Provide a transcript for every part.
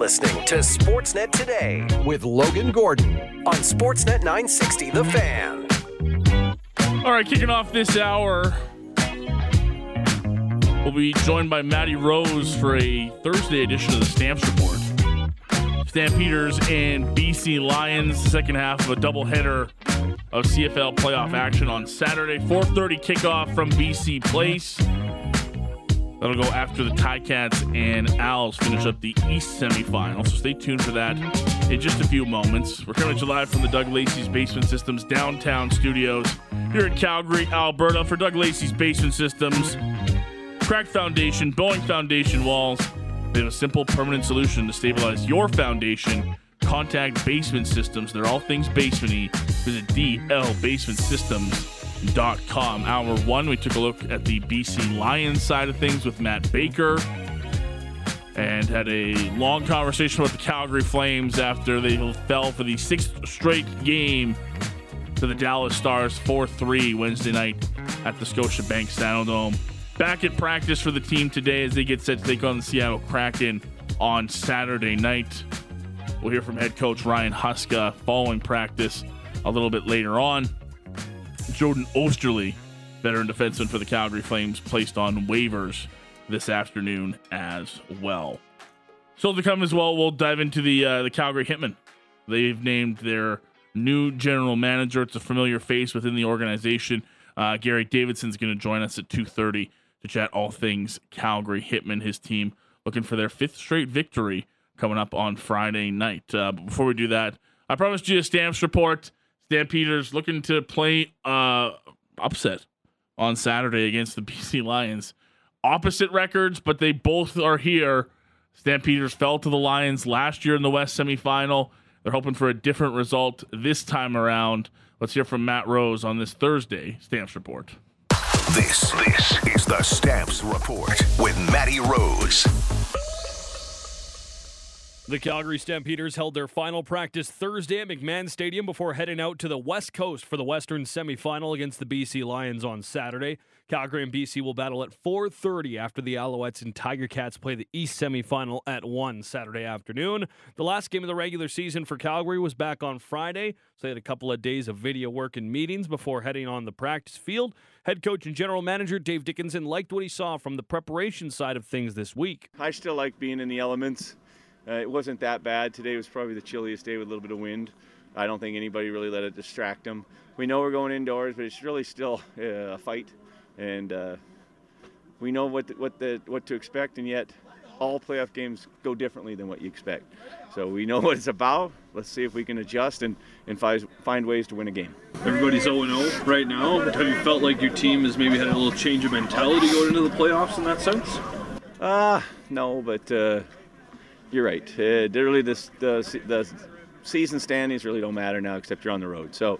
listening to Sportsnet Today with Logan Gordon. on Sportsnet 960 The Fan. All right, kicking off this hour, we'll be joined by Maddie Rose for a Thursday edition of the Stamps Report. Stampeders and BC Lions, second half of a doubleheader of CFL playoff action on Saturday. 4:30 kickoff from BC Place. That'll go after the Ticats and Als finish up the East semifinal. So stay tuned for that in just a few moments. We're coming to live from the Doug Lacey's Basement Systems downtown studios here in Calgary, Alberta. For Doug Lacey's Basement Systems, Crack Foundation, bowing Foundation walls. They have a simple, permanent solution to stabilize your foundation. Contact Basement Systems. They're all things basementy. Visit dlbasementsystems.com. Hour one, we took a look at the BC Lions side of things with Matt Baker and had a long conversation with the Calgary Flames after they fell for the sixth straight game to the Dallas Stars 4 3 Wednesday night at the Scotiabank Saddledome. Back at practice for the team today as they get set to take on the Seattle Kraken on Saturday night. We'll hear from head coach Ryan Huska following practice a little bit later on. Jordan Oesterle, veteran defenseman for the Calgary Flames, placed on waivers this afternoon as well. So to come as well, we'll dive into the uh, the Calgary Hitmen. They've named their new general manager. It's a familiar face within the organization. Uh, Garry Davidson's going to join us at 2.30 to chat all things Calgary Hitmen, his team, looking for their fifth straight victory coming up on Friday night. Uh, but before we do that, I promised you a Stamps report. Stampeders looking to play uh, upset on Saturday against the BC Lions. Opposite records, but they both are here. Stampeders fell to the Lions last year in the West semifinal. They're hoping for a different result this time around. Let's hear from Matt Rose on this Thursday Stamps report. This, this is the Stamps Report with Matty Rose. The Calgary Stampeders held their final practice Thursday at McMahon Stadium before heading out to the West Coast for the Western semifinal against the BC Lions on Saturday. Calgary and BC will battle at 4:30 after the Alouettes and Tiger Cats play the East semifinal at 1 Saturday afternoon. The last game of the regular season for Calgary was back on Friday, so they had a couple of days of video work and meetings before heading on the practice field. Head coach and general manager Dave Dickenson liked what he saw from the preparation side of things this week. I still like being in the elements. Uh, it wasn't that bad. Today was probably the chilliest day with a little bit of wind. I don't think anybody really let it distract them. We know we're going indoors, but it's really still uh, a fight, and uh, we know what the, what the what to expect. And yet, all playoff games go differently than what you expect. So we know what it's about. Let's see if we can adjust and and find find ways to win a game. Everybody's 0 0 right now. Have you felt like your team has maybe had a little change of mentality going into the playoffs in that sense? Uh, no, but uh, you're right. Uh, really, this, the, the season standings really don't matter now, except you're on the road. So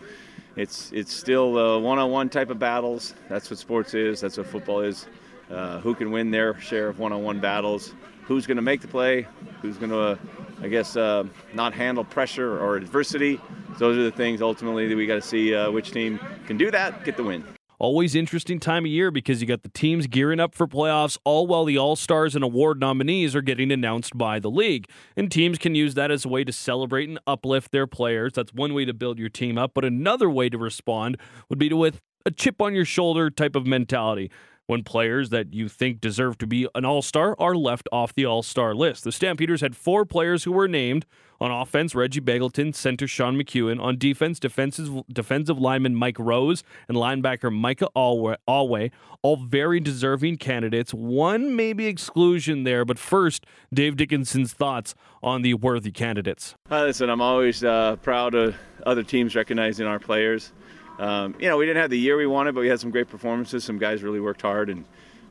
it's it's still uh, one-on-one type of battles. That's what sports is. That's what football is. Uh, who can win their share of one-on-one battles? Who's going to make the play? Who's going to, uh, I guess, uh, not handle pressure or adversity? Those are the things ultimately that we got to see uh, which team can do that, get the win. Always interesting time of year because you got the teams gearing up for playoffs, all while the All Stars and award nominees are getting announced by the league. And teams can use that as a way to celebrate and uplift their players. That's one way to build your team up. But another way to respond would be to with a chip on your shoulder type of mentality when players that you think deserve to be an all star are left off the all star list. The Stampeders had four players who were named. On offense, Reggie Begelton, center Sean McEwen. On defense, defensive defensive lineman Mike Rose and linebacker Micah Awe, all very deserving candidates. One maybe exclusion there, but first, Dave Dickenson's thoughts on the worthy candidates. Uh, listen, I'm always uh, proud of other teams recognizing our players. Um, you know, we didn't have the year we wanted, but we had some great performances. Some guys really worked hard, and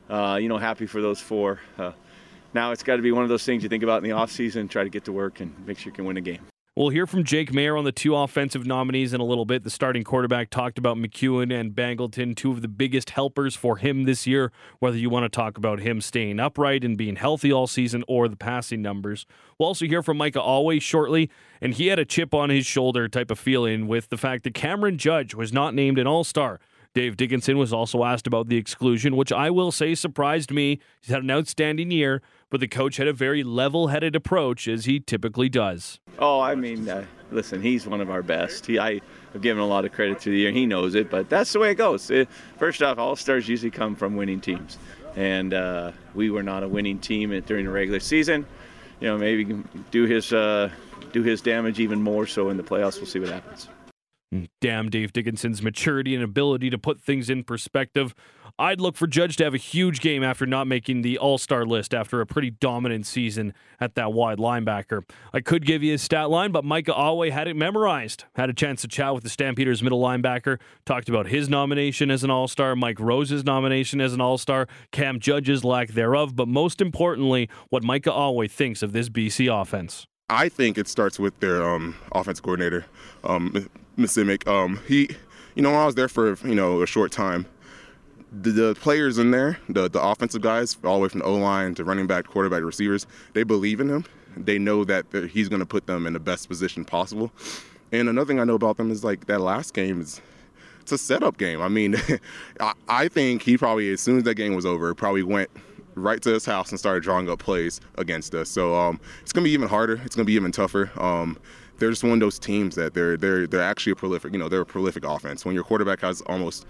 uh, you know, happy for those four. Uh, now it's got to be one of those things you think about in the offseason, try to get to work and make sure you can win a game. We'll hear from Jake Maier on the two offensive nominees in a little bit. The starting quarterback talked about McEwen and Begelton, two of the biggest helpers for him this year, whether you want to talk about him staying upright and being healthy all season or the passing numbers. We'll also hear from Micah Always shortly, and he had a chip on his shoulder type of feeling with the fact that Cameron Judge was not named an all star Dave Dickenson was also asked about the exclusion, which I will say surprised me. He's had an outstanding year, but the coach had a very level headed approach, as he typically does. Oh, I mean, uh, listen, he's one of our best. He, I have given a lot of credit to the year. He knows it, but that's the way it goes. It, first off, all stars usually come from winning teams, and uh, we were not a winning team during the regular season. You know, maybe do his uh, do his damage even more so in the playoffs. We'll see what happens. Damn Dave Dickenson's maturity and ability to put things in perspective. I'd look for Judge to have a huge game after not making the All Star list after a pretty dominant season at that wide linebacker. I could give you his stat line, but Micah Awe had it memorized. Had a chance to chat with the Stampeders middle linebacker, talked about his nomination as an All Star, Mike Rose's nomination as an All Star, Cam Judge's lack thereof, but most importantly, what Micah Awe thinks of this BC offense. I think it starts with their um, offense coordinator, um. Um, he, you know, I was there for you know a short time, the, the, players in there, the the offensive guys, all the way from the O line to running back, quarterback, receivers, they believe in him. They know that he's going to put them in the best position possible. And another thing I know about them is like that last game is it's a setup game. I mean, I, I think he probably as soon as that game was over, probably went right to his house and started drawing up plays against us. So um, it's gonna be even harder. It's gonna be even tougher. Um, they're just one of those teams that they're they're they're actually a prolific. You know, they're a prolific offense. When your quarterback has almost,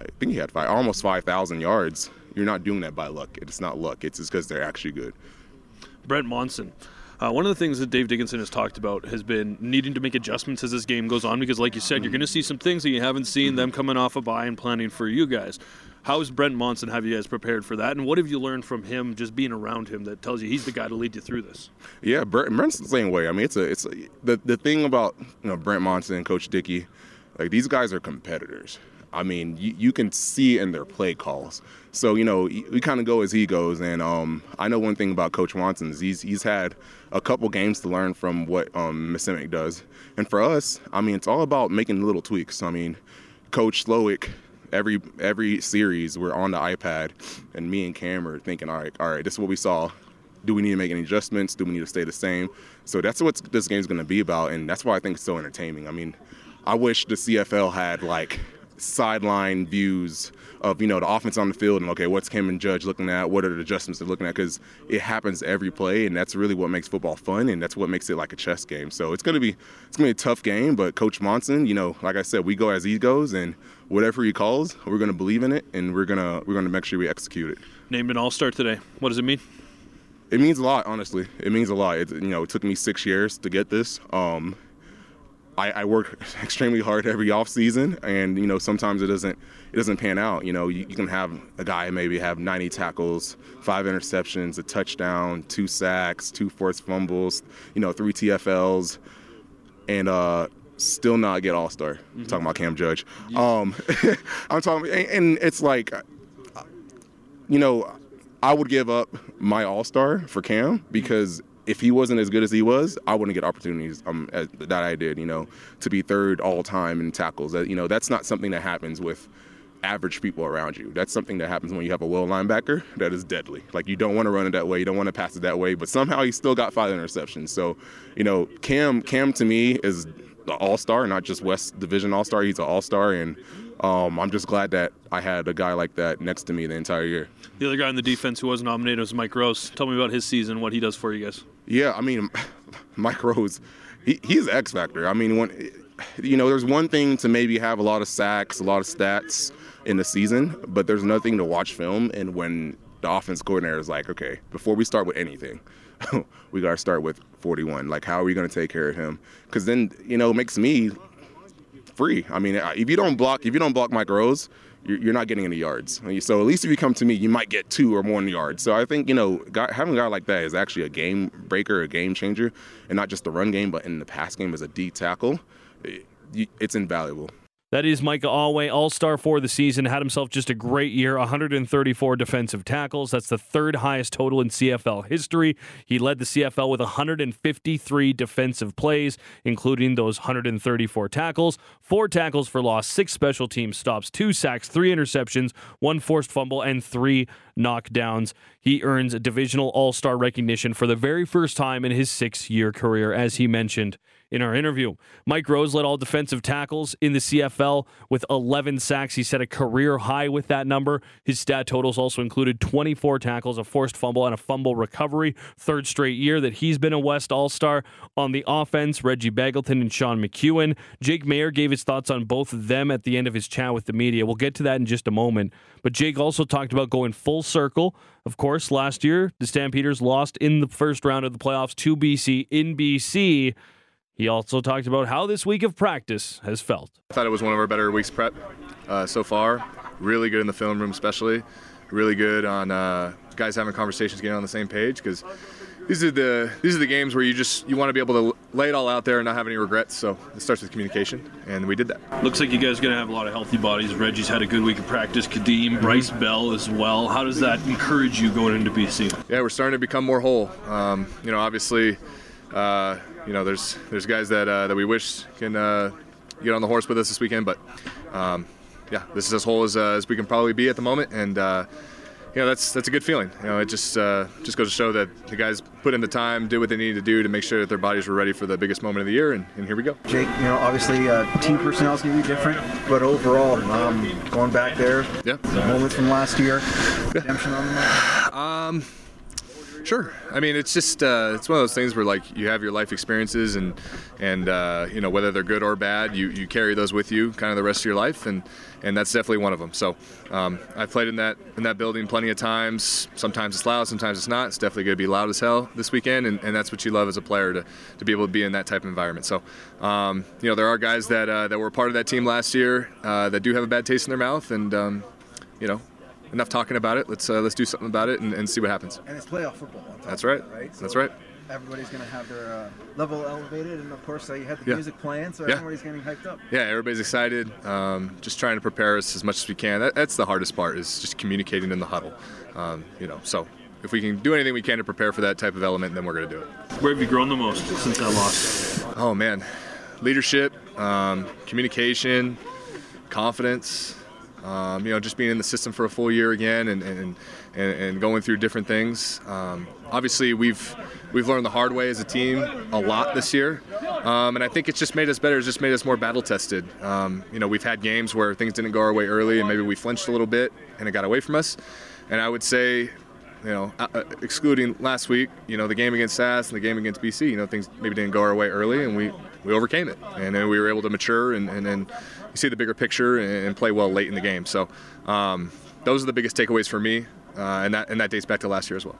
I think he had five, almost five thousand yards. You're not doing that by luck. It's not luck. It's just because they're actually good. Brent Monson. Uh, one of the things that Dave Dickenson has talked about has been needing to make adjustments as this game goes on because, like you said, you're going to see some things that you haven't seen them coming off a bye and planning for you guys. How has Brent Monson have you guys prepared for that, and what have you learned from him just being around him that tells you he's the guy to lead you through this? Yeah, Brent, Brent's the same way. I mean, it's a it's a, the the thing about you know Brent Monson and Coach Dickey, like these guys are competitors. I mean, you, you can see in their play calls. So you know, we kind of go as he goes. And um, I know one thing about Coach Watson is he's he's had a couple games to learn from what um, does. And for us, I mean, it's all about making little tweaks. I mean, Coach Slowick every every series we're on the iPad, and me and Cam are thinking, all right, all right, this is what we saw. Do we need to make any adjustments? Do we need to stay the same? So that's what this game's going to be about, and that's why I think it's so entertaining. I mean, I wish the CFL had like sideline views of you know the offense on the field and okay what's Cam and Judge looking at what are the adjustments they're looking at because it happens every play and that's really what makes football fun and that's what makes it like a chess game so it's gonna be it's gonna be a tough game but Coach Monson you know like I said we go as he goes and whatever he calls we're gonna believe in it and we're gonna we're gonna make sure we execute it. Named an All Star today. What does it mean? It means a lot, honestly. It means a lot. It, you know, it took me six years to get this. Um, I, I, work extremely hard every off season, and you know sometimes it doesn't it doesn't pan out. You know, you, you, can have a guy maybe have 90 tackles, five interceptions, a touchdown, two sacks, two forced fumbles, you know, three TFLs, and uh, still not get All Star. Mm-hmm. Talking about Cam Judge. Um, I'm talking, and, and it's like, you know, I would give up my All Star for Cam because if he wasn't as good as he was, I wouldn't get opportunities um, as, that I did. You know, to be third all time in tackles. You know, that's not something that happens with average people around you. That's something that happens when you have a well linebacker that is deadly. Like you don't want to run it that way, you don't want to pass it that way, but somehow he still got five interceptions. So, you know, Cam Cam to me is all star, not just West Division all star. He's an all star, and um, I'm just glad that I had a guy like that next to me the entire year. The other guy in the defense who was nominated was Mike Rose. Tell me about his season, what he does for you guys. Yeah, I mean, Mike Rose, he, he's X factor. I mean, when you know, there's one thing to maybe have a lot of sacks, a lot of stats in the season, but there's nothing to watch film. And when the offense coordinator is like, okay, before we start with anything, we got to start with 41. Like, how are we going to take care of him? Because then, you know, it makes me free. I mean, if you don't block, if you don't block Mike Rose, you're not getting any yards. So at least if you come to me, you might get two or more yards. So I think you know having a guy like that is actually a game breaker, a game changer, and not just the run game, but in the pass game as a D tackle. It's invaluable. That is Micah Awe, all star for the season. Had himself just a great year 134 defensive tackles. That's the third highest total in CFL history. He led the CFL with 153 defensive plays, including those 134 tackles, four tackles for loss, six special team stops, two sacks, three interceptions, one forced fumble, and three knockdowns. He earns a divisional all star recognition for the very first time in his six year career, as he mentioned in our interview. Mike Rose led all defensive tackles in the CFL with 11 sacks. He set a career high with that number. His stat totals also included 24 tackles, a forced fumble, and a fumble recovery. Third straight year that he's been a West All Star. On the offense, Reggie Begelton and Sean McEwen. Jake Maier gave his thoughts on both of them at the end of his chat with the media. We'll get to that in just a moment. But Jake also talked about going full circle. Of course, last year, the Stampeders lost in the first round of the playoffs to BC in BC. He also talked about how this week of practice has felt. I thought it was one of our better weeks prep uh, so far. Really good in the film room, especially. Really good on uh, guys having conversations, getting on the same page because these are the these are the games where you just you want to be able to lay it all out there and not have any regrets. So it starts with communication, and we did that. Looks like you guys are going to have a lot of healthy bodies. Reggie's had a good week of practice. Kadeem, Bryce Bell as well. How does that encourage you going into BC? Yeah, we're starting to become more whole. Um, you know, obviously, uh, you know, there's there's guys that uh, that we wish can uh, get on the horse with us this weekend, but um, yeah, this is as whole as, uh, as we can probably be at the moment, and uh, you know that's that's a good feeling. You know, it just uh, just goes to show that the guys put in the time, did what they needed to do to make sure that their bodies were ready for the biggest moment of the year, and, and here we go. Jake, you know, obviously uh, team personnel is going to be different, but overall, um, going back there, Yeah. moments from last year, redemption on the night. Um, sure. I mean, it's just uh, it's one of those things where like you have your life experiences and and uh, you know whether they're good or bad, you, you carry those with you kind of the rest of your life, and and that's definitely one of them. So um, I've played in that in that building plenty of times. Sometimes it's loud, sometimes it's not. It's definitely going to be loud as hell this weekend, and, and that's what you love as a player to, to be able to be in that type of environment. So um, you know there are guys that uh, that were part of that team last year uh, that do have a bad taste in their mouth, and um, you know enough talking about it. Let's uh, let's do something about it and, and see what happens. And it's playoff football. on top That's of right. it, right? That's right. Everybody's going to have their uh, level elevated, and of course, uh, you have the Yeah. music playing, so Yeah. everybody's getting hyped up. Yeah, everybody's excited. Um, just trying to prepare us as much as we can. That, that's the hardest part is just communicating in the huddle. Um, you know, so if we can do anything we can to prepare for that type of element, then we're going to do it. Where have you grown the most since that loss? Oh man, leadership, um, communication, confidence. Um, you know, just being in the system for a full year again and, and, and, and going through different things. Um, obviously, we've we've learned the hard way as a team a lot this year, um, and I think it's just made us better. It's just made us more battle tested. Um, you know, we've had games where things didn't go our way early, and maybe we flinched a little bit, and it got away from us. And I would say you know, uh, uh, excluding last week, you know, the game against SAS and the game against BC, you know, things maybe didn't go our way early, and we, we overcame it, and then we were able to mature and, and then you see the bigger picture and, play well late in the game. So um, those are the biggest takeaways for me, uh, and that and that dates back to last year as well.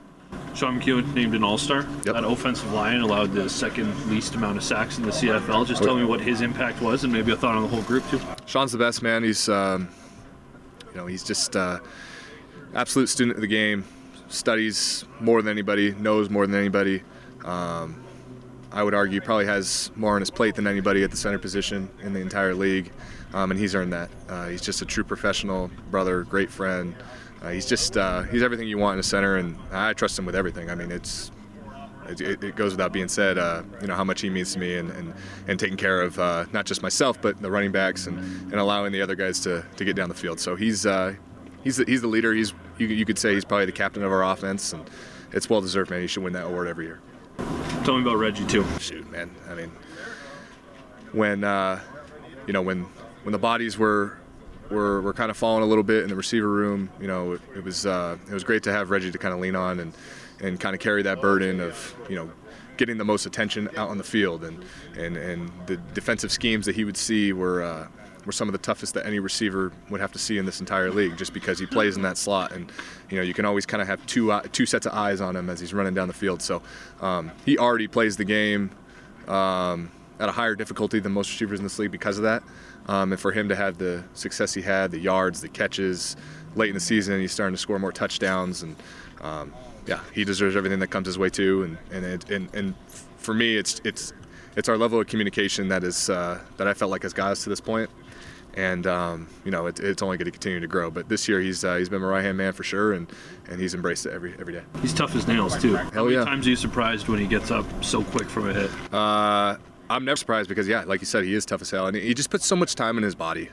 Sean McEwen named an All-Star. Yep. That offensive line allowed the second least amount of sacks in the CFL. Just tell me what his impact was, and maybe a thought on the whole group too. Sean's the best man. He's, um, you know, he's just uh, absolute student of the game. Studies more than anybody, knows more than anybody. Um, I would argue probably has more on his plate than anybody at the center position in the entire league, um, and he's earned that. Uh, he's just a true professional, brother, great friend. Uh, he's just uh, he's everything you want in a center, and I trust him with everything. I mean, it's it, it goes without being said, uh, you know, how much he means to me and, and, and taking care of uh, not just myself, but the running backs and, and allowing the other guys to, to get down the field. So he's, uh, he's, the, he's the leader. He's, you, you could say he's probably the captain of our offense, and it's well deserved, man. He should win that award every year. Tell me about Reggie too. Shoot, man. I mean, when, uh, you know, when, when the bodies were, were, were kind of falling a little bit in the receiver room, you know, it, it was, uh, it was great to have Reggie to kind of lean on and, and kind of carry that burden of you know getting the most attention out on the field and and, and the defensive schemes that he would see were uh, were some of the toughest that any receiver would have to see in this entire league just because he plays in that slot and you know you can always kind of have two uh, two sets of eyes on him as he's running down the field so um, he already plays the game um, at a higher difficulty than most receivers in this league because of that um, and for him to have the success he had the yards the catches late in the season he's starting to score more touchdowns and um, yeah, he deserves everything that comes his way too. And and it, and, and for me, it's it's it's our level of communication that is uh, that I felt like has got us to this point. And um, you know, it, it's only going to continue to grow. But this year, he's uh, he's been my right hand man for sure, and, and he's embraced it every every day. He's tough as nails too. Hell How many yeah. times are you surprised when he gets up so quick from a hit? Uh, I'm never surprised because yeah, like you said, he is tough as hell, and he just puts so much time in his body.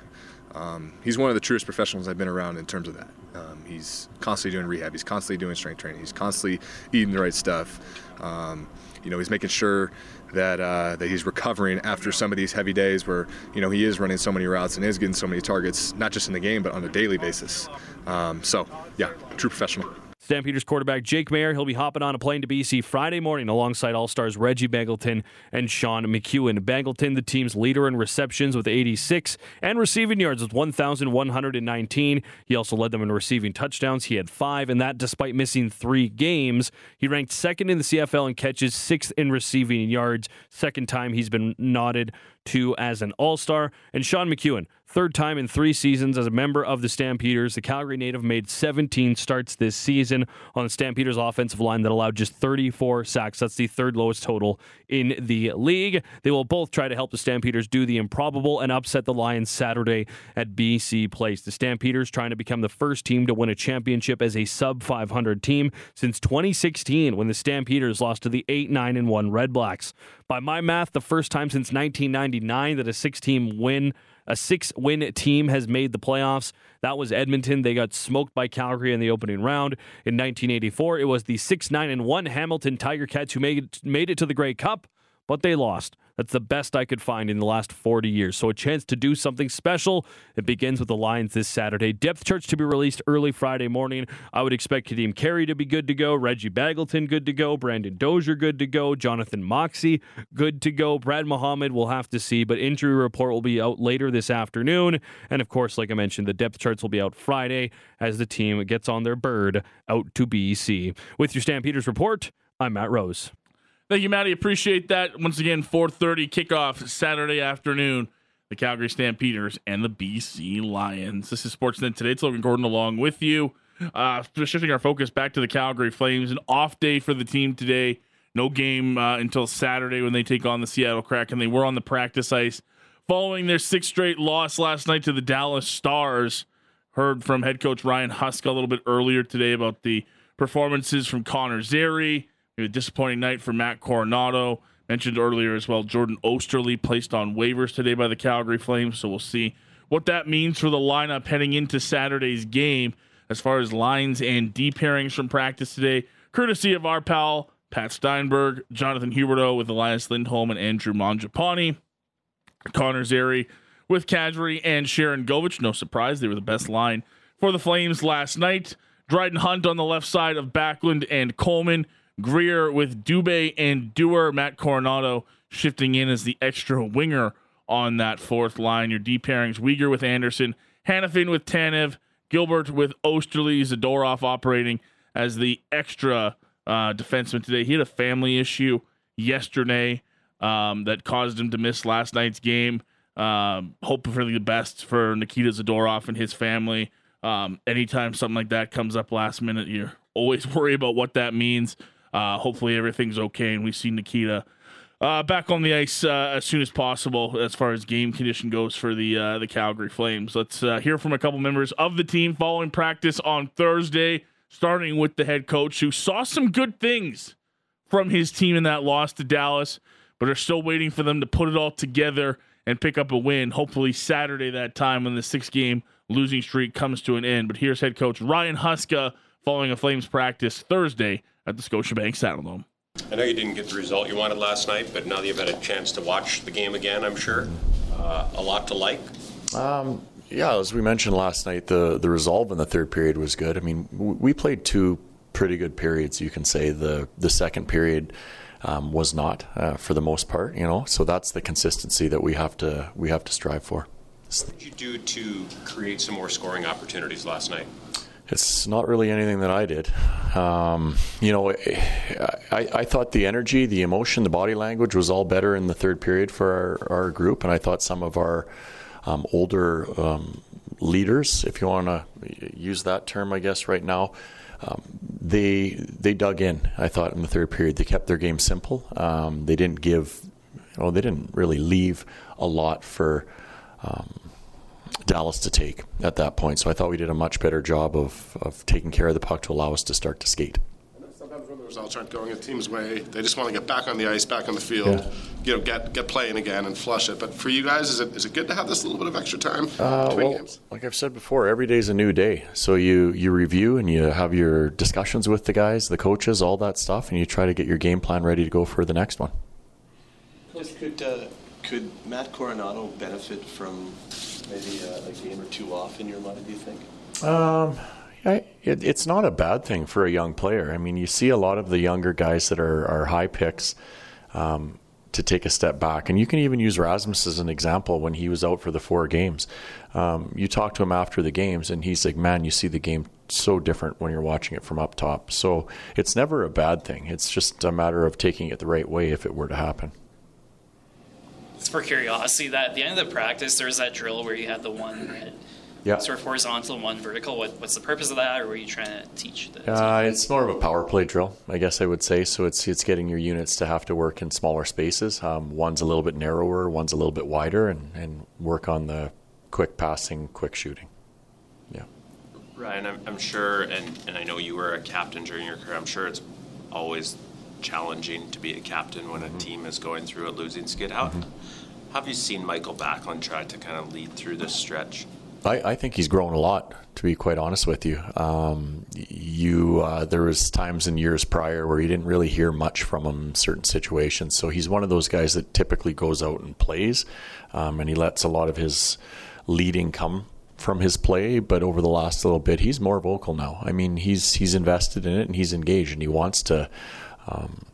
Um, he's one of the truest professionals I've been around in terms of that. Um, he's constantly doing rehab. He's constantly doing strength training. He's constantly eating the right stuff. Um, you know, he's making sure that uh, that he's recovering after some of these heavy days where you know he is running so many routes and is getting so many targets, not just in the game but on a daily basis. Um, so yeah, true professional. Stampeders quarterback Jake Maier, he'll be hopping on a plane to BC Friday morning alongside All Stars Reggie Begelton and Sean McEwen. Begelton, the team's leader in receptions with 86 and receiving yards with 1,119. He also led them in receiving touchdowns. He had five, and that despite missing three games. He ranked second in the CFL in catches, sixth in receiving yards. Second time he's been nodded to as an All Star. And Sean McEwen, third time in three seasons as a member of the Stampeders. The Calgary native made 17 starts this season on the Stampeders offensive line that allowed just 34 sacks. That's the third lowest total in the league. They will both try to help the Stampeders do the improbable and upset the Lions Saturday at BC Place. The Stampeders trying to become the first team to win a championship as a sub 500 team since 2016 when the Stampeders lost to the 8 9 and 1 Red Blacks. By my math, the first time since 1999 that a six team win a six win team has made the playoffs. That was Edmonton. They got smoked by Calgary in the opening round. In 1984, it was the 6 9 and 1 Hamilton Tiger Cats who made made it to the Grey Cup, but they lost. That's the best I could find in the last 40 years. So a chance to do something special. It begins with the Lions this Saturday. Depth charts to be released early Friday morning. I would expect Kadeem Carey to be good to go. Reggie Begelton good to go. Brandon Dozier good to go. Jonathan Moxey good to go. Brad Muhammad we'll have to see, but injury report will be out later this afternoon. And of course, like I mentioned, the depth charts will be out Friday as the team gets on their bird out to BC. With your Stampeders report, I'm Matt Rose. Thank you, Maddie. Appreciate that. Once again, 4:30 kickoff Saturday afternoon. The Calgary Stampeders and the BC Lions. This is Sportsnet today. It's Logan Gordon along with you. Uh, shifting our focus back to the Calgary Flames. An off day for the team today. No game uh, until Saturday when they take on the Seattle Kraken. And they were on the practice ice following their sixth straight loss last night to the Dallas Stars. Heard from head coach Ryan Huska a little bit earlier today about the performances from Connor Zary a disappointing night for Matt Coronato. Mentioned earlier as well, Jordan Oesterle placed on waivers today by the Calgary Flames. So we'll see what that means for the lineup heading into Saturday's game as far as lines and D pairings from practice today, courtesy of our pal Pat Steinberg, Jonathan Huberdeau with Elias Lindholm and Andrew Mangiapane, Connor Zary with Kadri and Sharangovich. No surprise, they were the best line for the Flames last night. Dryden Hunt on the left side of Backlund and Coleman. Greer with Dubé and Dewar. Matt Coronato shifting in as the extra winger on that fourth line. Your D pairings Weegar with Anderson, Hanifin with Tanev, Gilbert with Oesterle, Zadorov operating as the extra uh, defenseman today. He had a family issue yesterday um, that caused him to miss last night's game. Um, hoping for the best for Nikita Zadorov and his family. Um, anytime something like that comes up last minute, you always worry about what that means. Uh, hopefully everything's okay, and we see Nikita uh, back on the ice uh, as soon as possible as far as game condition goes for the uh, the Calgary Flames. Let's uh, hear from a couple members of the team following practice on Thursday, starting with the head coach who saw some good things from his team in that loss to Dallas, but are still waiting for them to put it all together and pick up a win. Hopefully Saturday that time when the six game losing streak comes to an end. But here's head coach Ryan Huska following a Flames practice Thursday at the Scotiabank Saddledome. I know you didn't get the result you wanted last night, but now that you've had a chance to watch the game again, I'm sure uh, a lot to like. Um, yeah, as we mentioned last night, the the resolve in the third period was good. I mean, we played two pretty good periods. You can say the the second period um, was not uh, for the most part. You know, so that's the consistency that we have to we have to strive for. What did you do to create some more scoring opportunities last night? It's not really anything that I did. Um, you know, I, I, thought the energy, the emotion, the body language was all better in the third period for our, our group, and I thought some of our um, older um, leaders, if you want to use that term, I guess right now, um, they they dug in. I thought in the third period they kept their game simple. Um, they didn't give, you they didn't really leave a lot for. Um, Dallas to take at that point. So I thought we did a much better job of, of taking care of the puck to allow us to start to skate. Sometimes when the results aren't going a team's way, they just want to get back on the ice, back on the field, yeah. you know, get get playing again and flush it. But for you guys, is it is it good to have this little bit of extra time uh, between well, games? Like I've said before, every day is a new day. So you you review and you have your discussions with the guys, the coaches, all that stuff, and you try to get your game plan ready to go for the next one. Just could uh, could Matt Coronato benefit from maybe a, a, game or two off in your mind? Do you think? Um, I, it, it's not a bad thing for a young player. I mean, you see a lot of the younger guys that are, are high picks. Um, to take a step back. And you can even use Rasmus as an example when he was out for the four games. Um, you talk to him after the games, and he's like, Man, you see the game so different when you're watching it from up top. So it's never a bad thing. It's just a matter of taking it the right way if it were to happen. It's for curiosity that at the end of the practice, there was that drill where you had the one yeah. sort of horizontal and one vertical. What, what's the purpose of that, or were you trying to teach? The uh, it's more of a power play drill, I guess I would say. So it's it's getting your units to have to work in smaller spaces. Um, one's a little bit narrower, one's a little bit wider, and, and work on the quick passing, quick shooting. Yeah. Ryan, I'm, I'm sure, and, and I know you were a captain during your career. I'm sure it's always challenging to be a captain when mm-hmm. a team is going through a losing skid. How, mm-hmm. Have you seen Mikael Backlund try to kind of lead through this stretch? I, I, think he's grown a lot, to be quite honest with you. Um, you uh, there was times in years prior where you didn't really hear much from him in certain situations. So he's one of those guys that typically goes out and plays, um, and he lets a lot of his leading come from his play. But over the last little bit, he's more vocal now. I mean, he's he's invested in it and he's engaged, and he wants to um,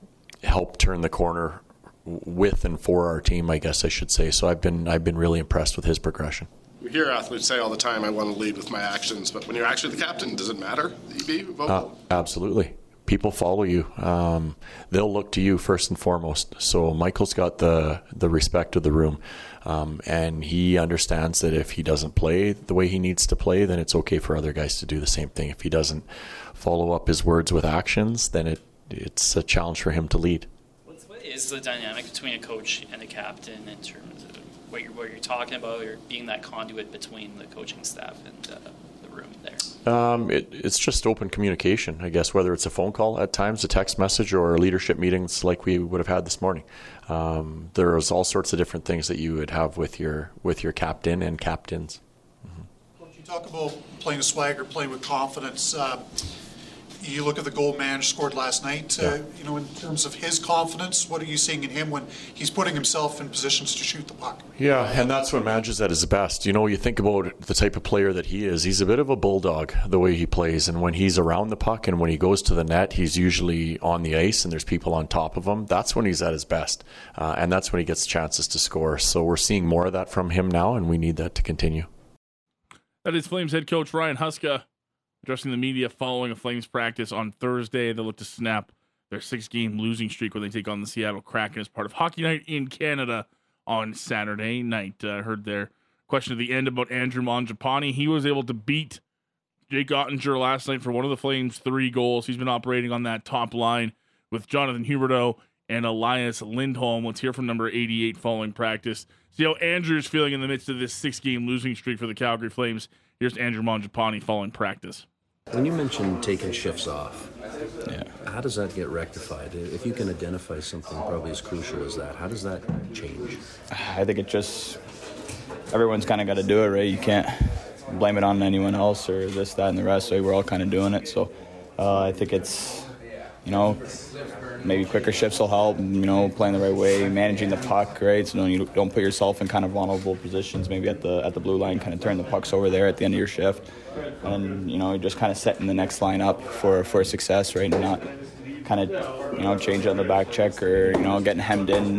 help turn the corner with and for our team. I guess I should say. So I've been I've been really impressed with his progression. We hear athletes say all the time, I want to lead with my actions, but when you're actually the captain, does it matter that you be vocal? Uh, absolutely. People follow you. Um, they'll look to you first and foremost. So Mikael's got the the respect of the room, um, and he understands that if he doesn't play the way he needs to play, then it's okay for other guys to do the same thing. If he doesn't follow up his words with actions, then it it's a challenge for him to lead. What's, what is the dynamic between a coach and a captain in terms of what you're, what you're talking about, or being that conduit between the coaching staff and uh, the room there? Um, it, it's just open communication, I guess, whether it's a phone call at times, a text message, or leadership meetings like we would have had this morning. Um, there's all sorts of different things that you would have with your with your captain and captains. Mm-hmm. you talk about playing a swagger, playing with confidence. Uh, you look at the goal man scored last night. Uh, you know, in terms of his confidence, what are you seeing in him when he's putting himself in positions to shoot the puck? Yeah, and that's when Madge is at his best. You know, you think about the type of player that he is. He's a bit of a bulldog the way he plays, and when he's around the puck and when he goes to the net, he's usually on the ice and there's people on top of him. That's when he's at his best, uh, and that's when he gets chances to score. So we're seeing more of that from him now, and we need that to continue. That is Flames head coach Ryan Huska addressing the media following a Flames practice on Thursday. They look to snap their six game losing streak when they take on the Seattle Kraken as part of Hockey Night in Canada on Saturday night. I uh, heard their question at the end about Andrew Mangiapane. He was able to beat Jake Oettinger last night for one of the Flames' three goals. He's been operating on that top line with Jonathan Huberdeau and Elias Lindholm. Let's hear from number 88 following practice. See how Andrew's feeling in the midst of this six game losing streak for the Calgary Flames. Here's Andrew Mangiapane following practice. When you mentioned taking shifts off, yeah. how does that get rectified? If you can identify something probably as crucial as that, how does that change? I think it just everyone's kind of got to do it, right? You can't blame it on anyone else or this, that, and the rest. So we're all kind of doing it. So uh, I think it's you know maybe quicker shifts will help. You know, playing the right way, managing the puck, right? So you don't put yourself in kind of vulnerable positions. Maybe at the at the blue line, kind of turn the pucks over there at the end of your shift, and you know, just kind of setting the next line up for for success, right? And not kind of you know change on the back check or you know getting hemmed in.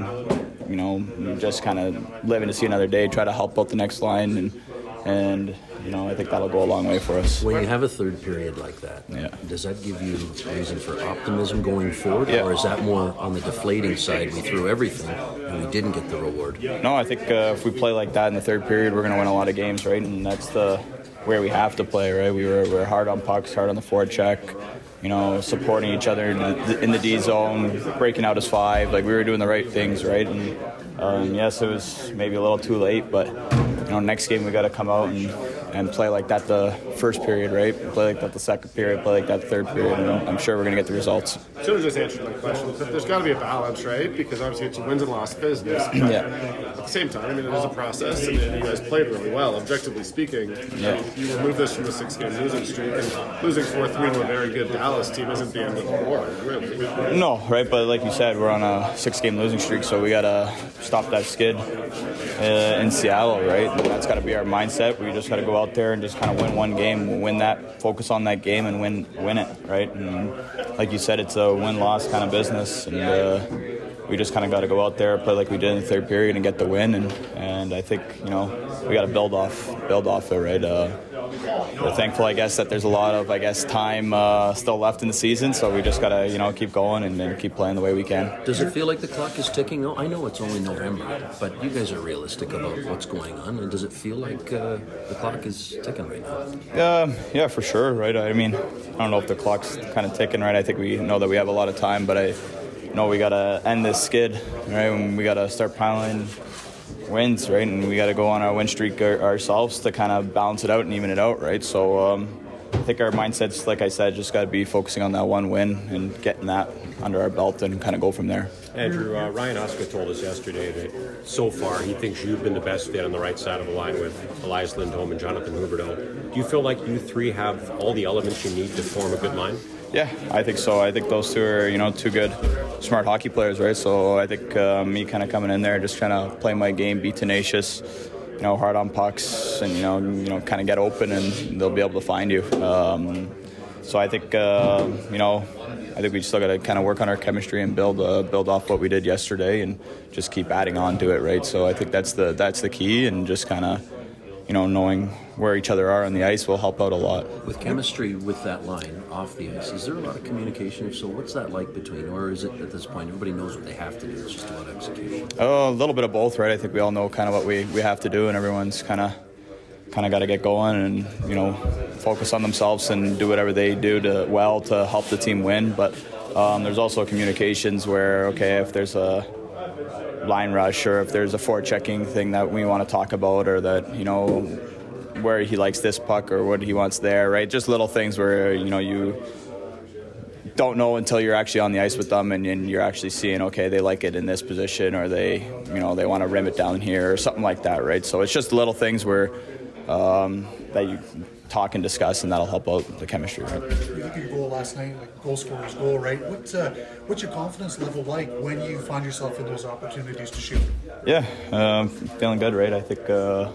You know, just kind of living to see another day. Try to help out the next line and and you know, I think that'll go a long way for us. When you have a third period like that, yeah. does that give you reason for optimism going forward, yeah. or is that more on the deflating side? We threw everything and we didn't get the reward. No, I think uh, if we play like that in the third period, we're going to win a lot of games, right? And that's the where we have to play, right? We were, we were hard on pucks, hard on the forecheck you know, supporting each other in the, in the, D zone, breaking out as five. Like we were doing the right things, right? And um, yes, it was maybe a little too late, but you know, next game we got to come out and and play like that the first period, right? Play like that the second period, play like that the third period, and I'm sure we're going to get the results. Should have just answered my question, but there's got to be a balance, right? Because obviously it's a wins and loss business. But Yeah. At the same time, I mean, it is a process, and you guys played really well, objectively speaking. Yeah. You remove this from the six-game losing streak, and losing 4-3 to a very good Dallas team isn't the end of the world, really. No, right? But like you said, we're on a six-game losing streak, so we gotta stop that skid uh, in Seattle, right? And that's got to be our mindset. We just got to go out there and just kind of win one game, win that, focus on that game, and win win it, right? And like you said, it's a win-loss kind of business, and uh, we just kind of got to go out there, play like we did in the third period, and get the win. And and I think you know we got to build off build off it, right? Uh, we're thankful, I guess, that there's a lot of, I guess, time uh, still left in the season. So we just gotta, you know, keep going and, and keep playing the way we can. Does it feel like the clock is ticking? though? I know it's only November, but you guys are realistic about what's going on. And does it feel like uh, the clock is ticking right now? Um, yeah, for sure, right? I mean, I don't know if the clock's kind of ticking, right? I think we know that we have a lot of time, but I know we gotta end this skid, right? And we gotta start piling wins, right? And we gotta go on our win streak our, ourselves to kind of balance it out and even it out, right? So um, I think our mindsets, like I said, just got to be focusing on that one win and getting that under our belt and kind of go from there. Andrew, uh, Ryan Huska told us yesterday that so far he thinks you've been the best fit on the right side of the line with Elias Lindholm and Jonathan Huberdeau. Do you feel like you three have all the elements you need to form a good line? Yeah, I think so. I think those two are, you know, two good, smart hockey players, right? So I think uh, me kind of coming in there, just trying to play my game, be tenacious, you know, hard on pucks, and you know, you know, kind of get open, and they'll be able to find you. Um, so I think, uh, you know, I think we still got to kind of work on our chemistry and build uh, build off what we did yesterday, and just keep adding on to it, right? So I think that's the that's the key, and just kind of, you know, knowing where each other are on the ice will help out a lot. With chemistry with that line off the ice, is there a lot of communication? If so, what's that like between, or is it at this point everybody knows what they have to do? It's just about execution. Oh, a little bit of both, right? I think we all know kind of what we, we have to do, and everyone's kind of kind of got to get going and you know focus on themselves and do whatever they do to well to help the team win. But um, there's also communications where okay, if there's a line rush or if there's a forechecking thing that we want to talk about or that you know where he likes this puck or what he wants there, right? Just little things where you know you don't know until you're actually on the ice with them and, and you're actually seeing okay they like it in this position or they you know they want to rim it down here or something like that right so it's just little things where um, that you talk and discuss and that'll help out the chemistry right You look at your goal last night, like goal scorer's goal, right? What, uh, what's your confidence level like when you find yourself in those opportunities to shoot? yeah um, feeling good right I think uh,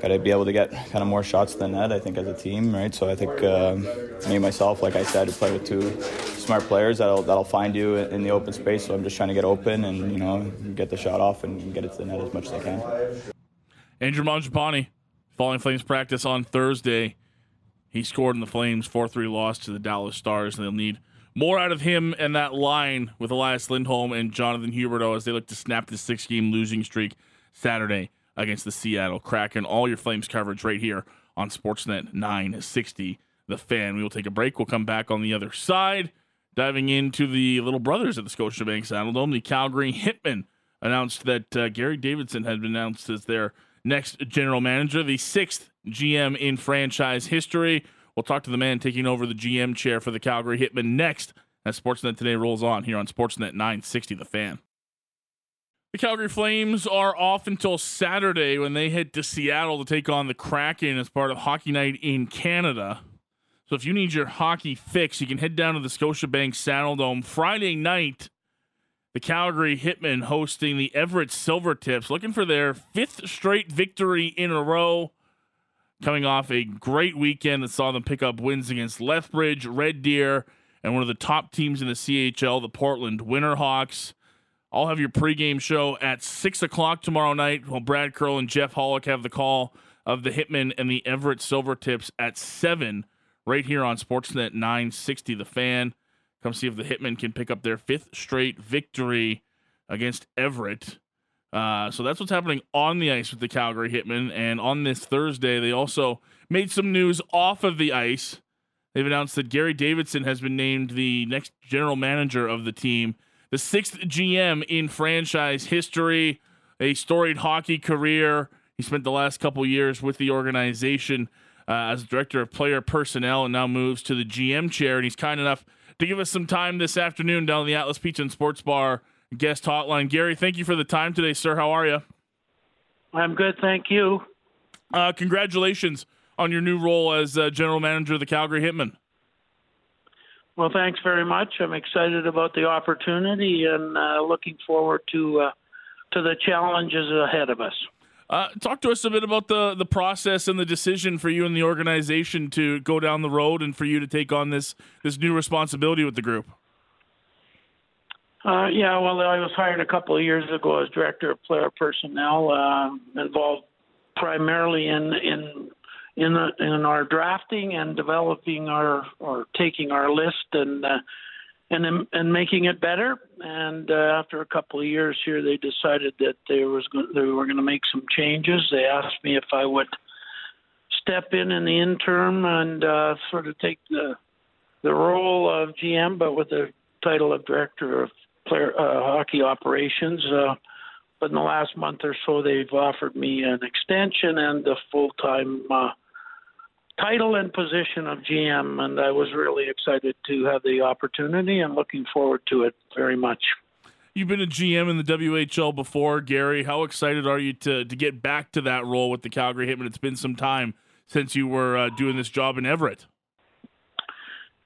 got to be able to get kind of more shots than that I think as a team right so I think um, me myself like I said to play with two smart players that'll that'll find you in the open space so I'm just trying to get open and you know get the shot off and get it to the net as much as I can Andrew Mangiapane, Falling Flames practice on Thursday. He scored in the Flames 4 3 loss to the Dallas Stars, and they'll need more out of him and that line with Elias Lindholm and Jonathan Huberdeau as they look to snap the six game losing streak Saturday against the Seattle Kraken. All your Flames coverage right here on Sportsnet 960, The Fan. We will take a break. We'll come back on the other side, diving into the little brothers at the Scotiabank Saddledome. The Calgary Hitmen announced that uh, Garry Davidson had been announced as their next general manager, the sixth GM in franchise history. We'll talk to the man taking over the GM chair for the Calgary Hitmen next as Sportsnet Today rolls on here on Sportsnet 960 The Fan. The Calgary Flames are off until Saturday when they head to Seattle to take on the Kraken as part of Hockey Night in Canada. So if you need your hockey fix, you can head down to the Scotiabank Saddledome Friday night. The Calgary Hitmen hosting the Everett Silvertips, looking for their fifth straight victory in a row. Coming off a great weekend that saw them pick up wins against Lethbridge, Red Deer, and one of the top teams in the CHL, the Portland Winterhawks. I'll have your pregame show at 6 o'clock tomorrow night while Brad Curl and Jeff Hollick have the call of the Hitmen and the Everett Silvertips at 7 right here on Sportsnet 960 The Fan. Come see if the Hitmen can pick up their fifth straight victory against Everett. Uh, so that's what's happening on the ice with the Calgary Hitmen. And on this Thursday, they also made some news off of the ice. They've announced that Garry Davidson has been named the next general manager of the team, the sixth GM in franchise history, a storied hockey career. He spent the last couple years with the organization uh, as director of player personnel and now moves to the GM chair. And he's kind enough to give us some time this afternoon down the Atlas Pizza and Sports Bar guest hotline. Garry, thank you for the time today, sir. How are you? I'm good, thank you. Uh, congratulations on your new role as uh, general manager of the Calgary Hitmen. Well, thanks very much. I'm excited about the opportunity and uh, looking forward to uh, to the challenges ahead of us. Uh, talk to us a bit about the the process and the decision for you and the organization to go down the road and for you to take on this this new responsibility with the group. Uh, yeah, well, I was hired a couple of years ago as director of player personnel, uh, involved primarily in in in, the, in our drafting and developing our or taking our list and uh, and and making it better. And uh, after a couple of years here, they decided that they was go- they were going to make some changes. They asked me if I would step in in the interim and uh, sort of take the the role of GM, but with the title of director of player uh, hockey operations. Uh, but in the last month or so, they've offered me an extension and a full time uh, title and position of GM, and I was really excited to have the opportunity and looking forward to it very much. You've been a GM in the WHL before, Garry. How excited are you to to get back to that role with the Calgary Hitmen? It's been some time since you were uh, doing this job in Everett.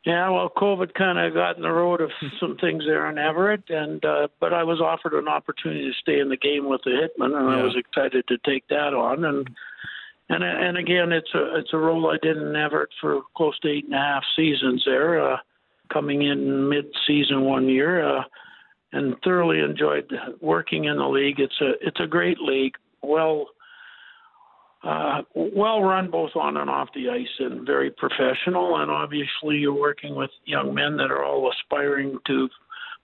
Yeah, well, COVID kind of got in the road of some things there in Everett, and uh, but I was offered an opportunity to stay in the game with the Hitmen, and Yeah. I was excited to take that on. And and and again, it's a it's a role I did in Everett for close to eight and a half seasons there, uh, coming in mid season one year, uh, and thoroughly enjoyed working in the league. It's a it's a great league, well uh, well run both on and off the ice and very professional. And obviously, you're working with young men that are all aspiring to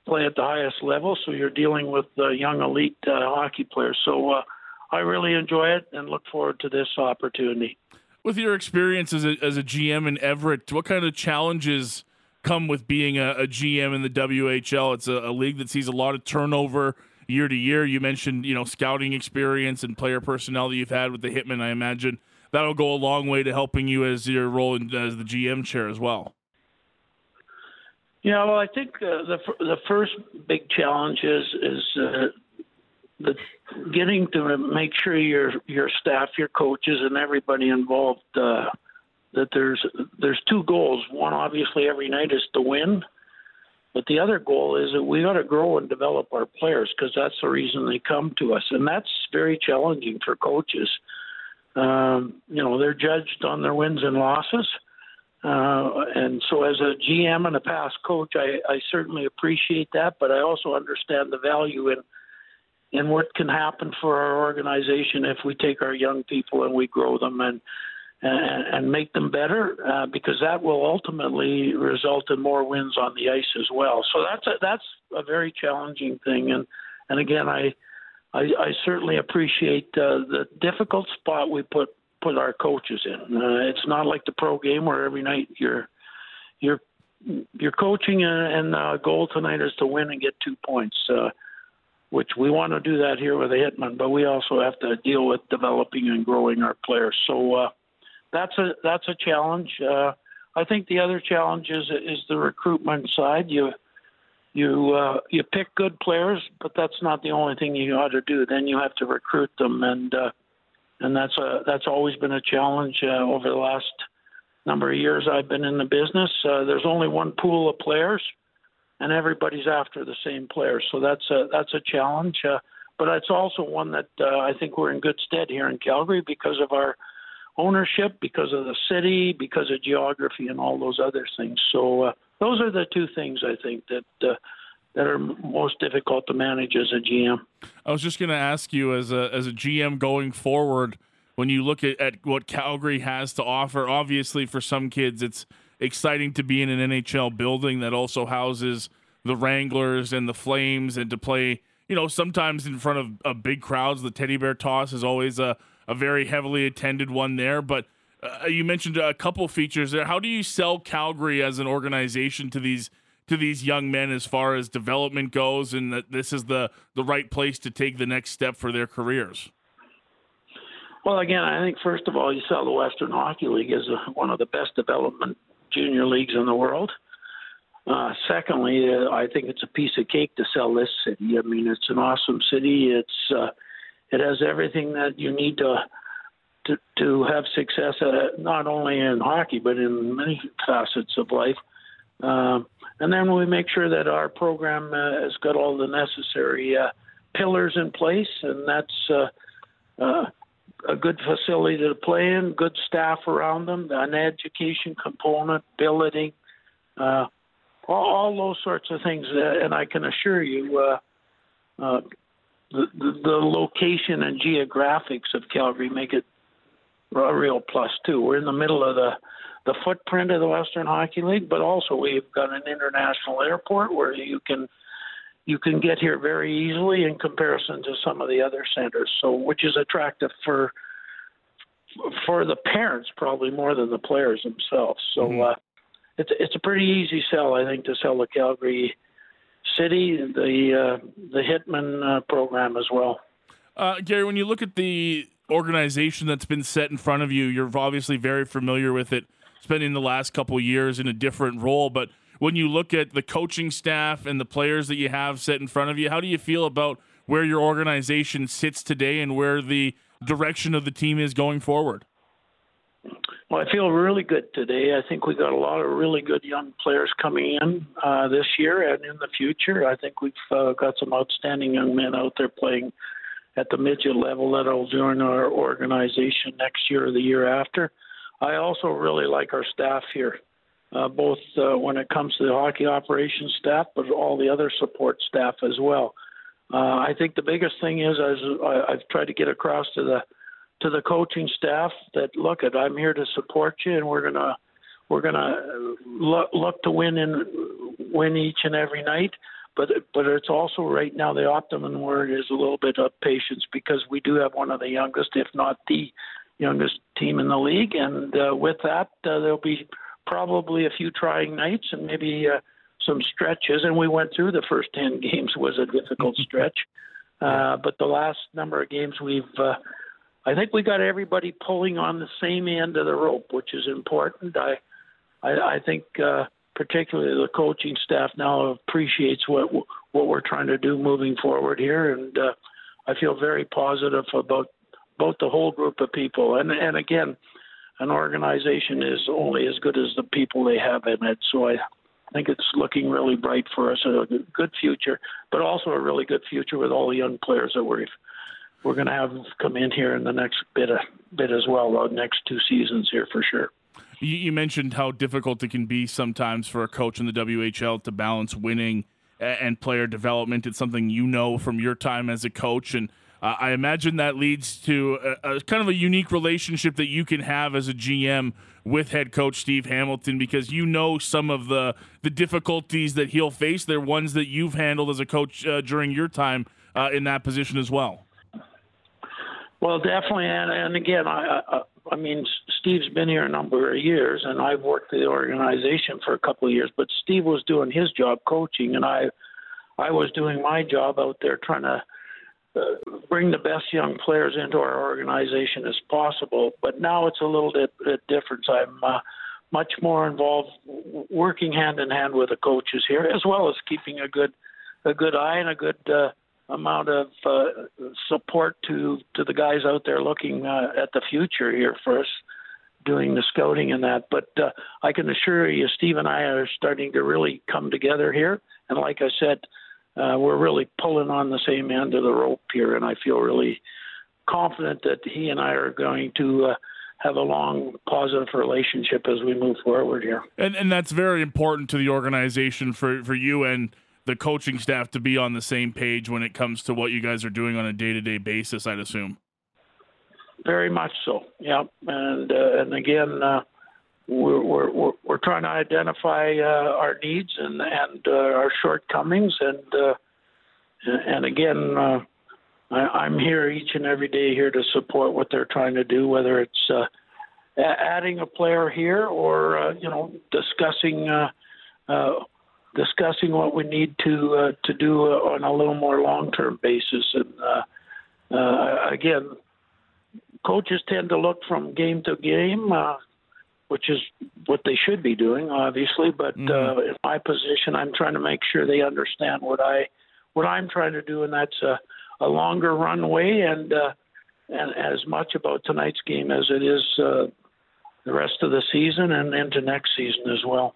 play at the highest level. So you're dealing with uh, young elite uh, hockey players. So uh, I really enjoy it and look forward to this opportunity. With your experience as a, as a GM in Everett, what kind of challenges come with being a, a GM in the WHL? It's a, a league that sees a lot of turnover year to year. You mentioned, you know, scouting experience and player personnel that you've had with the Hitmen. I imagine that'll go a long way to helping you as your role in, as the GM chair as well. Yeah, well, I think uh, the the first big challenge is is uh, the getting to make sure your your staff, your coaches, and everybody involved uh, that there's there's two goals. One, obviously, every night is to win, but the other goal is that we got to grow and develop our players because that's the reason they come to us, and that's very challenging for coaches. Um, you know, they're judged on their wins and losses. Uh, and so, as a GM and a past coach, I, I certainly appreciate that, but I also understand the value in in what can happen for our organization if we take our young people and we grow them and and, and make them better, uh, because that will ultimately result in more wins on the ice as well. So that's a, that's a very challenging thing, and and again, I I, I certainly appreciate uh, the difficult spot we put put our coaches in. Uh, it's not like the pro game where every night you're you're you're coaching and, and uh, goal tonight is to win and get two points. Uh, which we want to do that here with the Hitmen, but we also have to deal with developing and growing our players. So uh, that's a that's a challenge. Uh, I think the other challenge is is the recruitment side. You you uh, you pick good players, but that's not the only thing you ought to do. Then you have to recruit them, and uh, and that's a that's always been a challenge uh, over the last number of years I've been in the business. Uh, there's only one pool of players, and everybody's after the same players, so that's a that's a challenge. Uh, but it's also one that uh, I think we're in good stead here in Calgary because of our ownership, because of the city, because of geography, and all those other things. So uh, those are the two things I think that uh, that are most difficult to manage as a GM. I was just going to ask you as a as a GM going forward, when you look at, at what Calgary has to offer, obviously for some kids it's exciting to be in an NHL building that also houses the Wranglers and the Flames and to play, you know, sometimes in front of, of big crowds. The Teddy Bear Toss is always a, a very heavily attended one there. But uh, you mentioned a couple features there. How do you sell Calgary as an organization to these to these young men as far as development goes, and that this is the the right place to take the next step for their careers? Well, again, I think first of all, you saw the Western Hockey League as a, one of the best development junior leagues in the world. Uh, secondly, uh, I think it's a piece of cake to sell this city. I mean, it's an awesome city. It's uh, it has everything that you need to to, to have success, uh, not only in hockey but in many facets of life. Um, and then we make sure that our program uh, has got all the necessary uh, pillars in place, and that's uh, uh, a good facility to play in, good staff around them, an education component, billeting, uh, all, all those sorts of things. Uh, and I can assure you, uh, uh, the, the, the location and geographics of Calgary make it a real plus too. We're in the middle of the the footprint of the Western Hockey League, but also we've got an international airport where you can you can get here very easily in comparison to some of the other centers. So, which is attractive for for the parents probably more than the players themselves. So, mm-hmm. uh, it's it's a pretty easy sell, I think, to sell the Calgary City, the uh, the Hitmen uh, program as well. Uh, Garry, when you look at the organization that's been set in front of you, you're obviously very familiar with it, spending the last couple years in a different role. But when you look at the coaching staff and the players that you have set in front of you, how do you feel about where your organization sits today and where the direction of the team is going forward? Well, I feel really good today. I think we got a lot of really good young players coming in uh, this year and in the future. I think we've uh, got some outstanding young men out there playing at the midget level that'll join our organization next year or the year after. I also really like our staff here, uh, both uh, when it comes to the hockey operations staff, but all the other support staff as well. Uh, I think the biggest thing is, as I, I've tried to get across to the to the coaching staff, that look at I'm here to support you, and we're gonna we're gonna look, look to win and win each and every night but but it's also right now the optimum word is a little bit of patience because we do have one of the youngest, if not the youngest team in the league, and uh, with that uh, there'll be probably a few trying nights and maybe uh, some stretches. And we went through the first ten games was a difficult stretch, uh, but the last number of games we've. Uh, I think we got everybody pulling on the same end of the rope, which is important. I, I, I think uh, particularly the coaching staff now appreciates what what we're trying to do moving forward here, and uh, I feel very positive about both the whole group of people. And and again, an organization is only as good as the people they have in it. So I think it's looking really bright for us, a good future, but also a really good future with all the young players that we're we're going to have come in here in the next bit of, bit as well, the next two seasons here for sure. You, you mentioned how difficult it can be sometimes for a coach in the WHL to balance winning and player development. It's something you know from your time as a coach, and uh, I imagine that leads to a, a, kind of a unique relationship that you can have as a GM with head coach Steve Hamilton because you know some of the the difficulties that he'll face. They're ones that you've handled as a coach uh, during your time uh, in that position as well. Well, definitely, and, and again, I, I I mean, Steve's been here a number of years, and I've worked the organization for a couple of years. But Steve was doing his job coaching, and I, I was doing my job out there trying to uh, bring the best young players into our organization as possible. But now it's a little bit, bit different. I'm uh, much more involved, working hand in hand with the coaches here, as well as keeping a good, a good eye and a good. Uh, amount of uh, support to to the guys out there looking uh, at the future here for us doing the scouting and that. But uh, I can assure you, Steve and I are starting to really come together here. And like I said, uh, we're really pulling on the same end of the rope here, and I feel really confident that he and I are going to. Uh, have a long positive relationship as we move forward here. And and that's very important to the organization for, for you and the coaching staff to be on the same page when it comes to what you guys are doing on a day to day basis. I'd assume. Very much so. Yeah, and uh, and again, uh, we're, we're we're trying to identify uh, our needs and and uh, our shortcomings, and uh, and again, uh, I, am here each and every day here to support what they're trying to do, whether it's adding a player here or you know discussing discussing what we need to uh, to do uh, on a little more long term basis. And uh, uh, again, coaches tend to look from game to game, uh, which is what they should be doing, obviously. But uh, in my position, I'm trying to make sure they understand what I what I'm trying to do, and that's a, a longer runway and uh, and as much about tonight's game as it is uh, the rest of the season and into next season as well.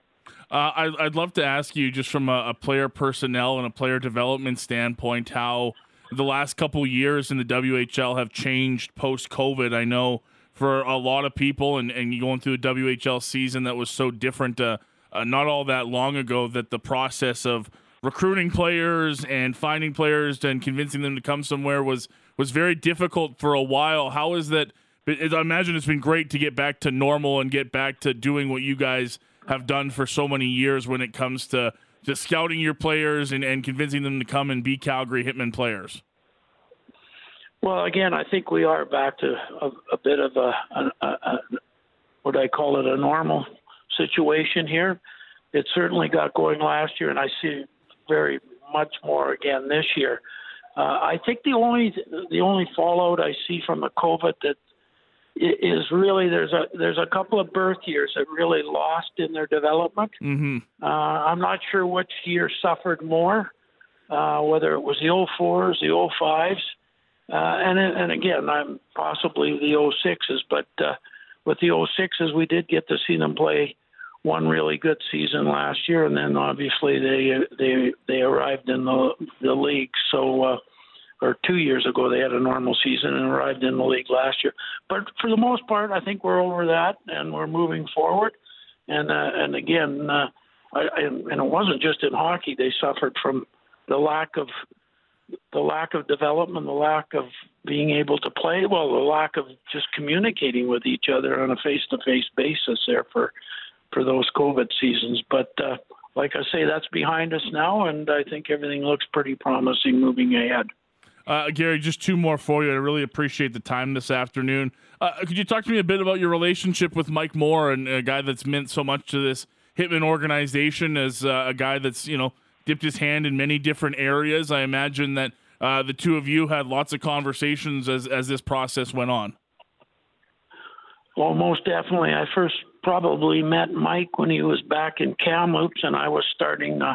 Uh, I, I'd love to ask you, just from a, a, player personnel and a player development standpoint, how the last couple years in the WHL have changed post COVID. I know for a lot of people, and, and going through a WHL season that was so different uh, uh, not all that long ago, that the process of recruiting players and finding players and convincing them to come somewhere was was very difficult for a while. How is that? I imagine it's been great to get back to normal and get back to doing what you guys have done for so many years when it comes to just scouting your players and, and convincing them to come and be Calgary Hitmen players? Well, again, I think we are back to a, a bit of a, a, a, what I call it a normal situation here. It certainly got going last year, and I see very much more again this year. Uh, I think the only the only fallout I see from the COVID that is really there's a there's a couple of birth years that really lost in their development. Mm-hmm. Uh, I'm not sure which year suffered more, uh, whether it was the 04s, the 05s, uh, and and again, I'm possibly the 06s, but uh, with the 06s, we did get to see them play one really good season last year, and then obviously they they they arrived in the the league. So. Uh, or two years ago they had a normal season and arrived in the league last year. But for the most part, I think we're over that and we're moving forward. And uh, and again, uh, I, I, and it wasn't just in hockey; they suffered from the lack of the lack of development, the lack of being able to play well, the lack of just communicating with each other on a face-to-face basis there for for those COVID seasons. But uh, like I say, that's behind us now, and I think everything looks pretty promising moving ahead. Uh, Garry, just two more for you. I really appreciate the time this afternoon. Uh, could you talk to me a bit about your relationship with Mike Moore and a guy that's meant so much to this Hitmen organization as uh, a guy that's, you know, dipped his hand in many different areas? I imagine that uh, the two of you had lots of conversations as, as this process went on. Well, most definitely. I first probably met Mike when he was back in Kamloops and I was starting uh,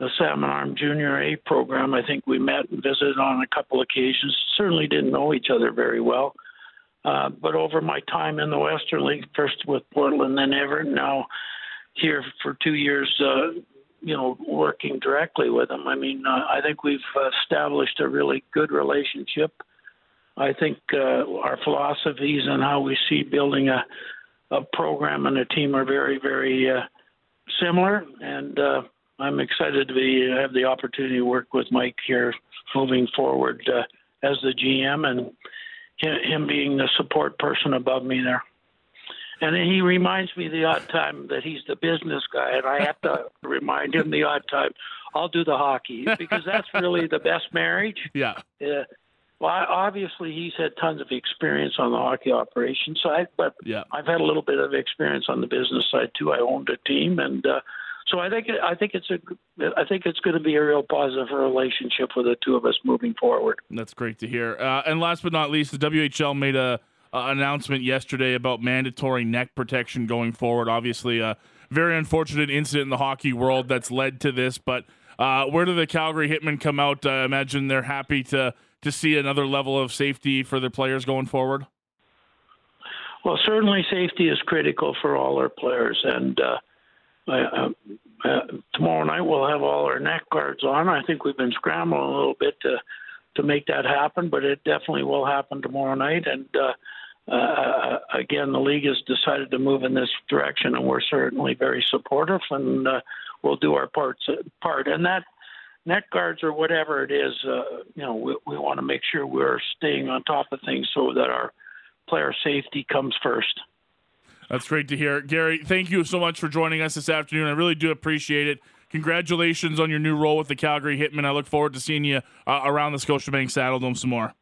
the Salmon Arm Junior A program. I think we met and visited on a couple occasions. Certainly didn't know each other very well. Uh, but over my time in the Western League, first with Portland, then Everett, now here for two years, uh, you know, working directly with them. I mean, uh, I think we've established a really good relationship. I think uh, our philosophies and how we see building a, a program and a team are very, very uh, similar. And uh, I'm excited to be have the opportunity to work with Mike here moving forward uh, as the GM and him being the support person above me there. And he reminds me the odd time that he's the business guy, and I have to remind him the odd time I'll do the hockey because that's really the best marriage. Yeah. Uh, well, obviously he's had tons of experience on the hockey operation side, but yeah. I've had a little bit of experience on the business side too. I owned a team, and uh, so I think I think it's a I think it's going to be a real positive relationship for the two of us moving forward. That's great to hear. Uh, and last but not least, the WHL made a, a, announcement yesterday about mandatory neck protection going forward. Obviously, a very unfortunate incident in the hockey world that's led to this. But uh, where do the Calgary Hitmen come out? I imagine they're happy to to see another level of safety for their players going forward. Well, certainly safety is critical for all our players, and. Uh, uh, uh, tomorrow night we'll have all our neck guards on. I think we've been scrambling a little bit to to make that happen, but it definitely will happen tomorrow night. And uh, uh, again, the league has decided to move in this direction, and we're certainly very supportive, and uh, we'll do our parts part. And that net guards or whatever it is, uh, you know, we, we want to make sure we're staying on top of things so that our player safety comes first. That's great to hear. Garry, thank you so much for joining us this afternoon. I really do appreciate it. Congratulations on your new role with the Calgary Hitmen. I look forward to seeing you uh, around the Scotiabank Saddledome some more.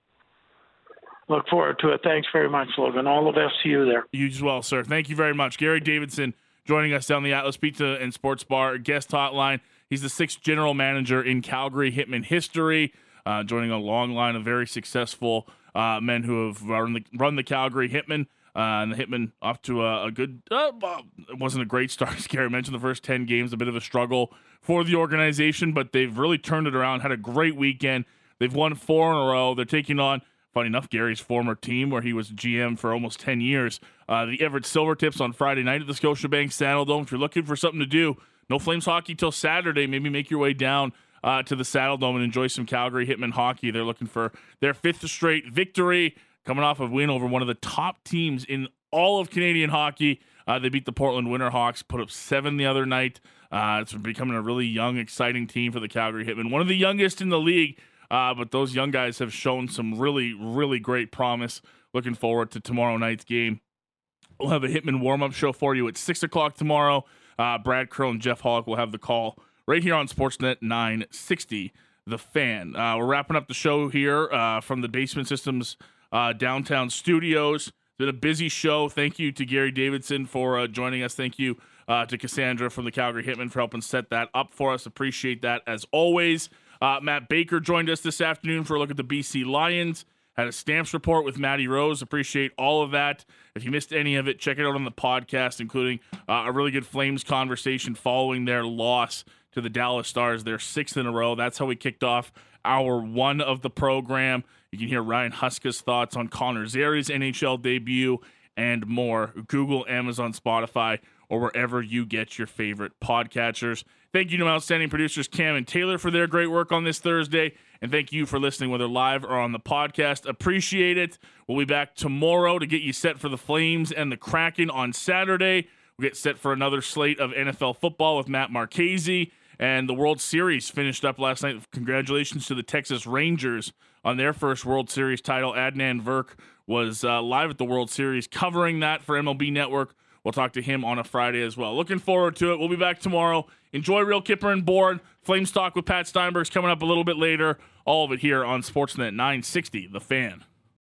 Look forward to it. Thanks very much, Logan. All the best to you there. You as well, sir. Thank you very much. Garry Davidson joining us down the Atlas Pizza and Sports Bar guest hotline. He's the sixth general manager in Calgary Hitmen history, uh, joining a long line of very successful uh, men who have run the, run the Calgary Hitmen. Uh, and the Hitmen off to a, a good, uh, it wasn't a great start. As Garry mentioned, the first 10 games, a bit of a struggle for the organization, but they've really turned it around, had a great weekend. They've won four in a row. They're taking on, funny enough, Garry's former team where he was GM for almost 10 years. Uh, the Everett Silvertips on Friday night at the Scotiabank Saddledome. If you're looking for something to do, no Flames hockey till Saturday. Maybe make your way down uh, to the Saddledome and enjoy some Calgary Hitmen hockey. They're looking for their fifth straight victory coming off a win over one of the top teams in all of Canadian hockey. Uh, they beat the Portland Winterhawks, put up seven the other night. Uh, it's becoming a really young, exciting team for the Calgary Hitmen. One of the youngest in the league, uh, but those young guys have shown some really, really great promise. Looking forward to tomorrow night's game. We'll have a Hitmen warm up show for you at 6 o'clock tomorrow. Uh, Brad Curl and Jeff Hawk will have the call right here on Sportsnet 960, The Fan. Uh, we're wrapping up the show here uh, from the Basement Systems uh, downtown studios. It's been a busy show. Thank you to Garry Davidson for uh, joining us. Thank you to Cassandra from the Calgary Hitmen for helping set that up for us. Appreciate that as always. Uh, Matt Baker joined us this afternoon for a look at the BC Lions. Had a stamps report with Matty Rose. Appreciate all of that. If you missed any of it, check it out on the podcast, including uh, a really good Flames conversation following their loss to the Dallas Stars, their sixth in a row. That's how we kicked off hour one of the program. You can hear Ryan Huska's thoughts on Connor Zary's NHL debut and more. Google, Amazon, Spotify, or wherever you get your favorite podcatchers. Thank you to my outstanding producers Cam and Taylor for their great work on this Thursday. And thank you for listening, whether live or on the podcast. Appreciate it. We'll be back tomorrow to get you set for the Flames and the Kraken on Saturday. We'll get set for another slate of NFL football with Matt Marchese. And the World Series finished up last night. Congratulations to the Texas Rangers on their first World Series title. Adnan Virk was uh, live at the World Series covering that for MLB Network. We'll talk to him on a Friday as well. Looking forward to it. We'll be back tomorrow. Enjoy Real Kipper and Bourne. Flames talk with Pat Steinberg's coming up a little bit later. All of it here on Sportsnet 960, The Fan.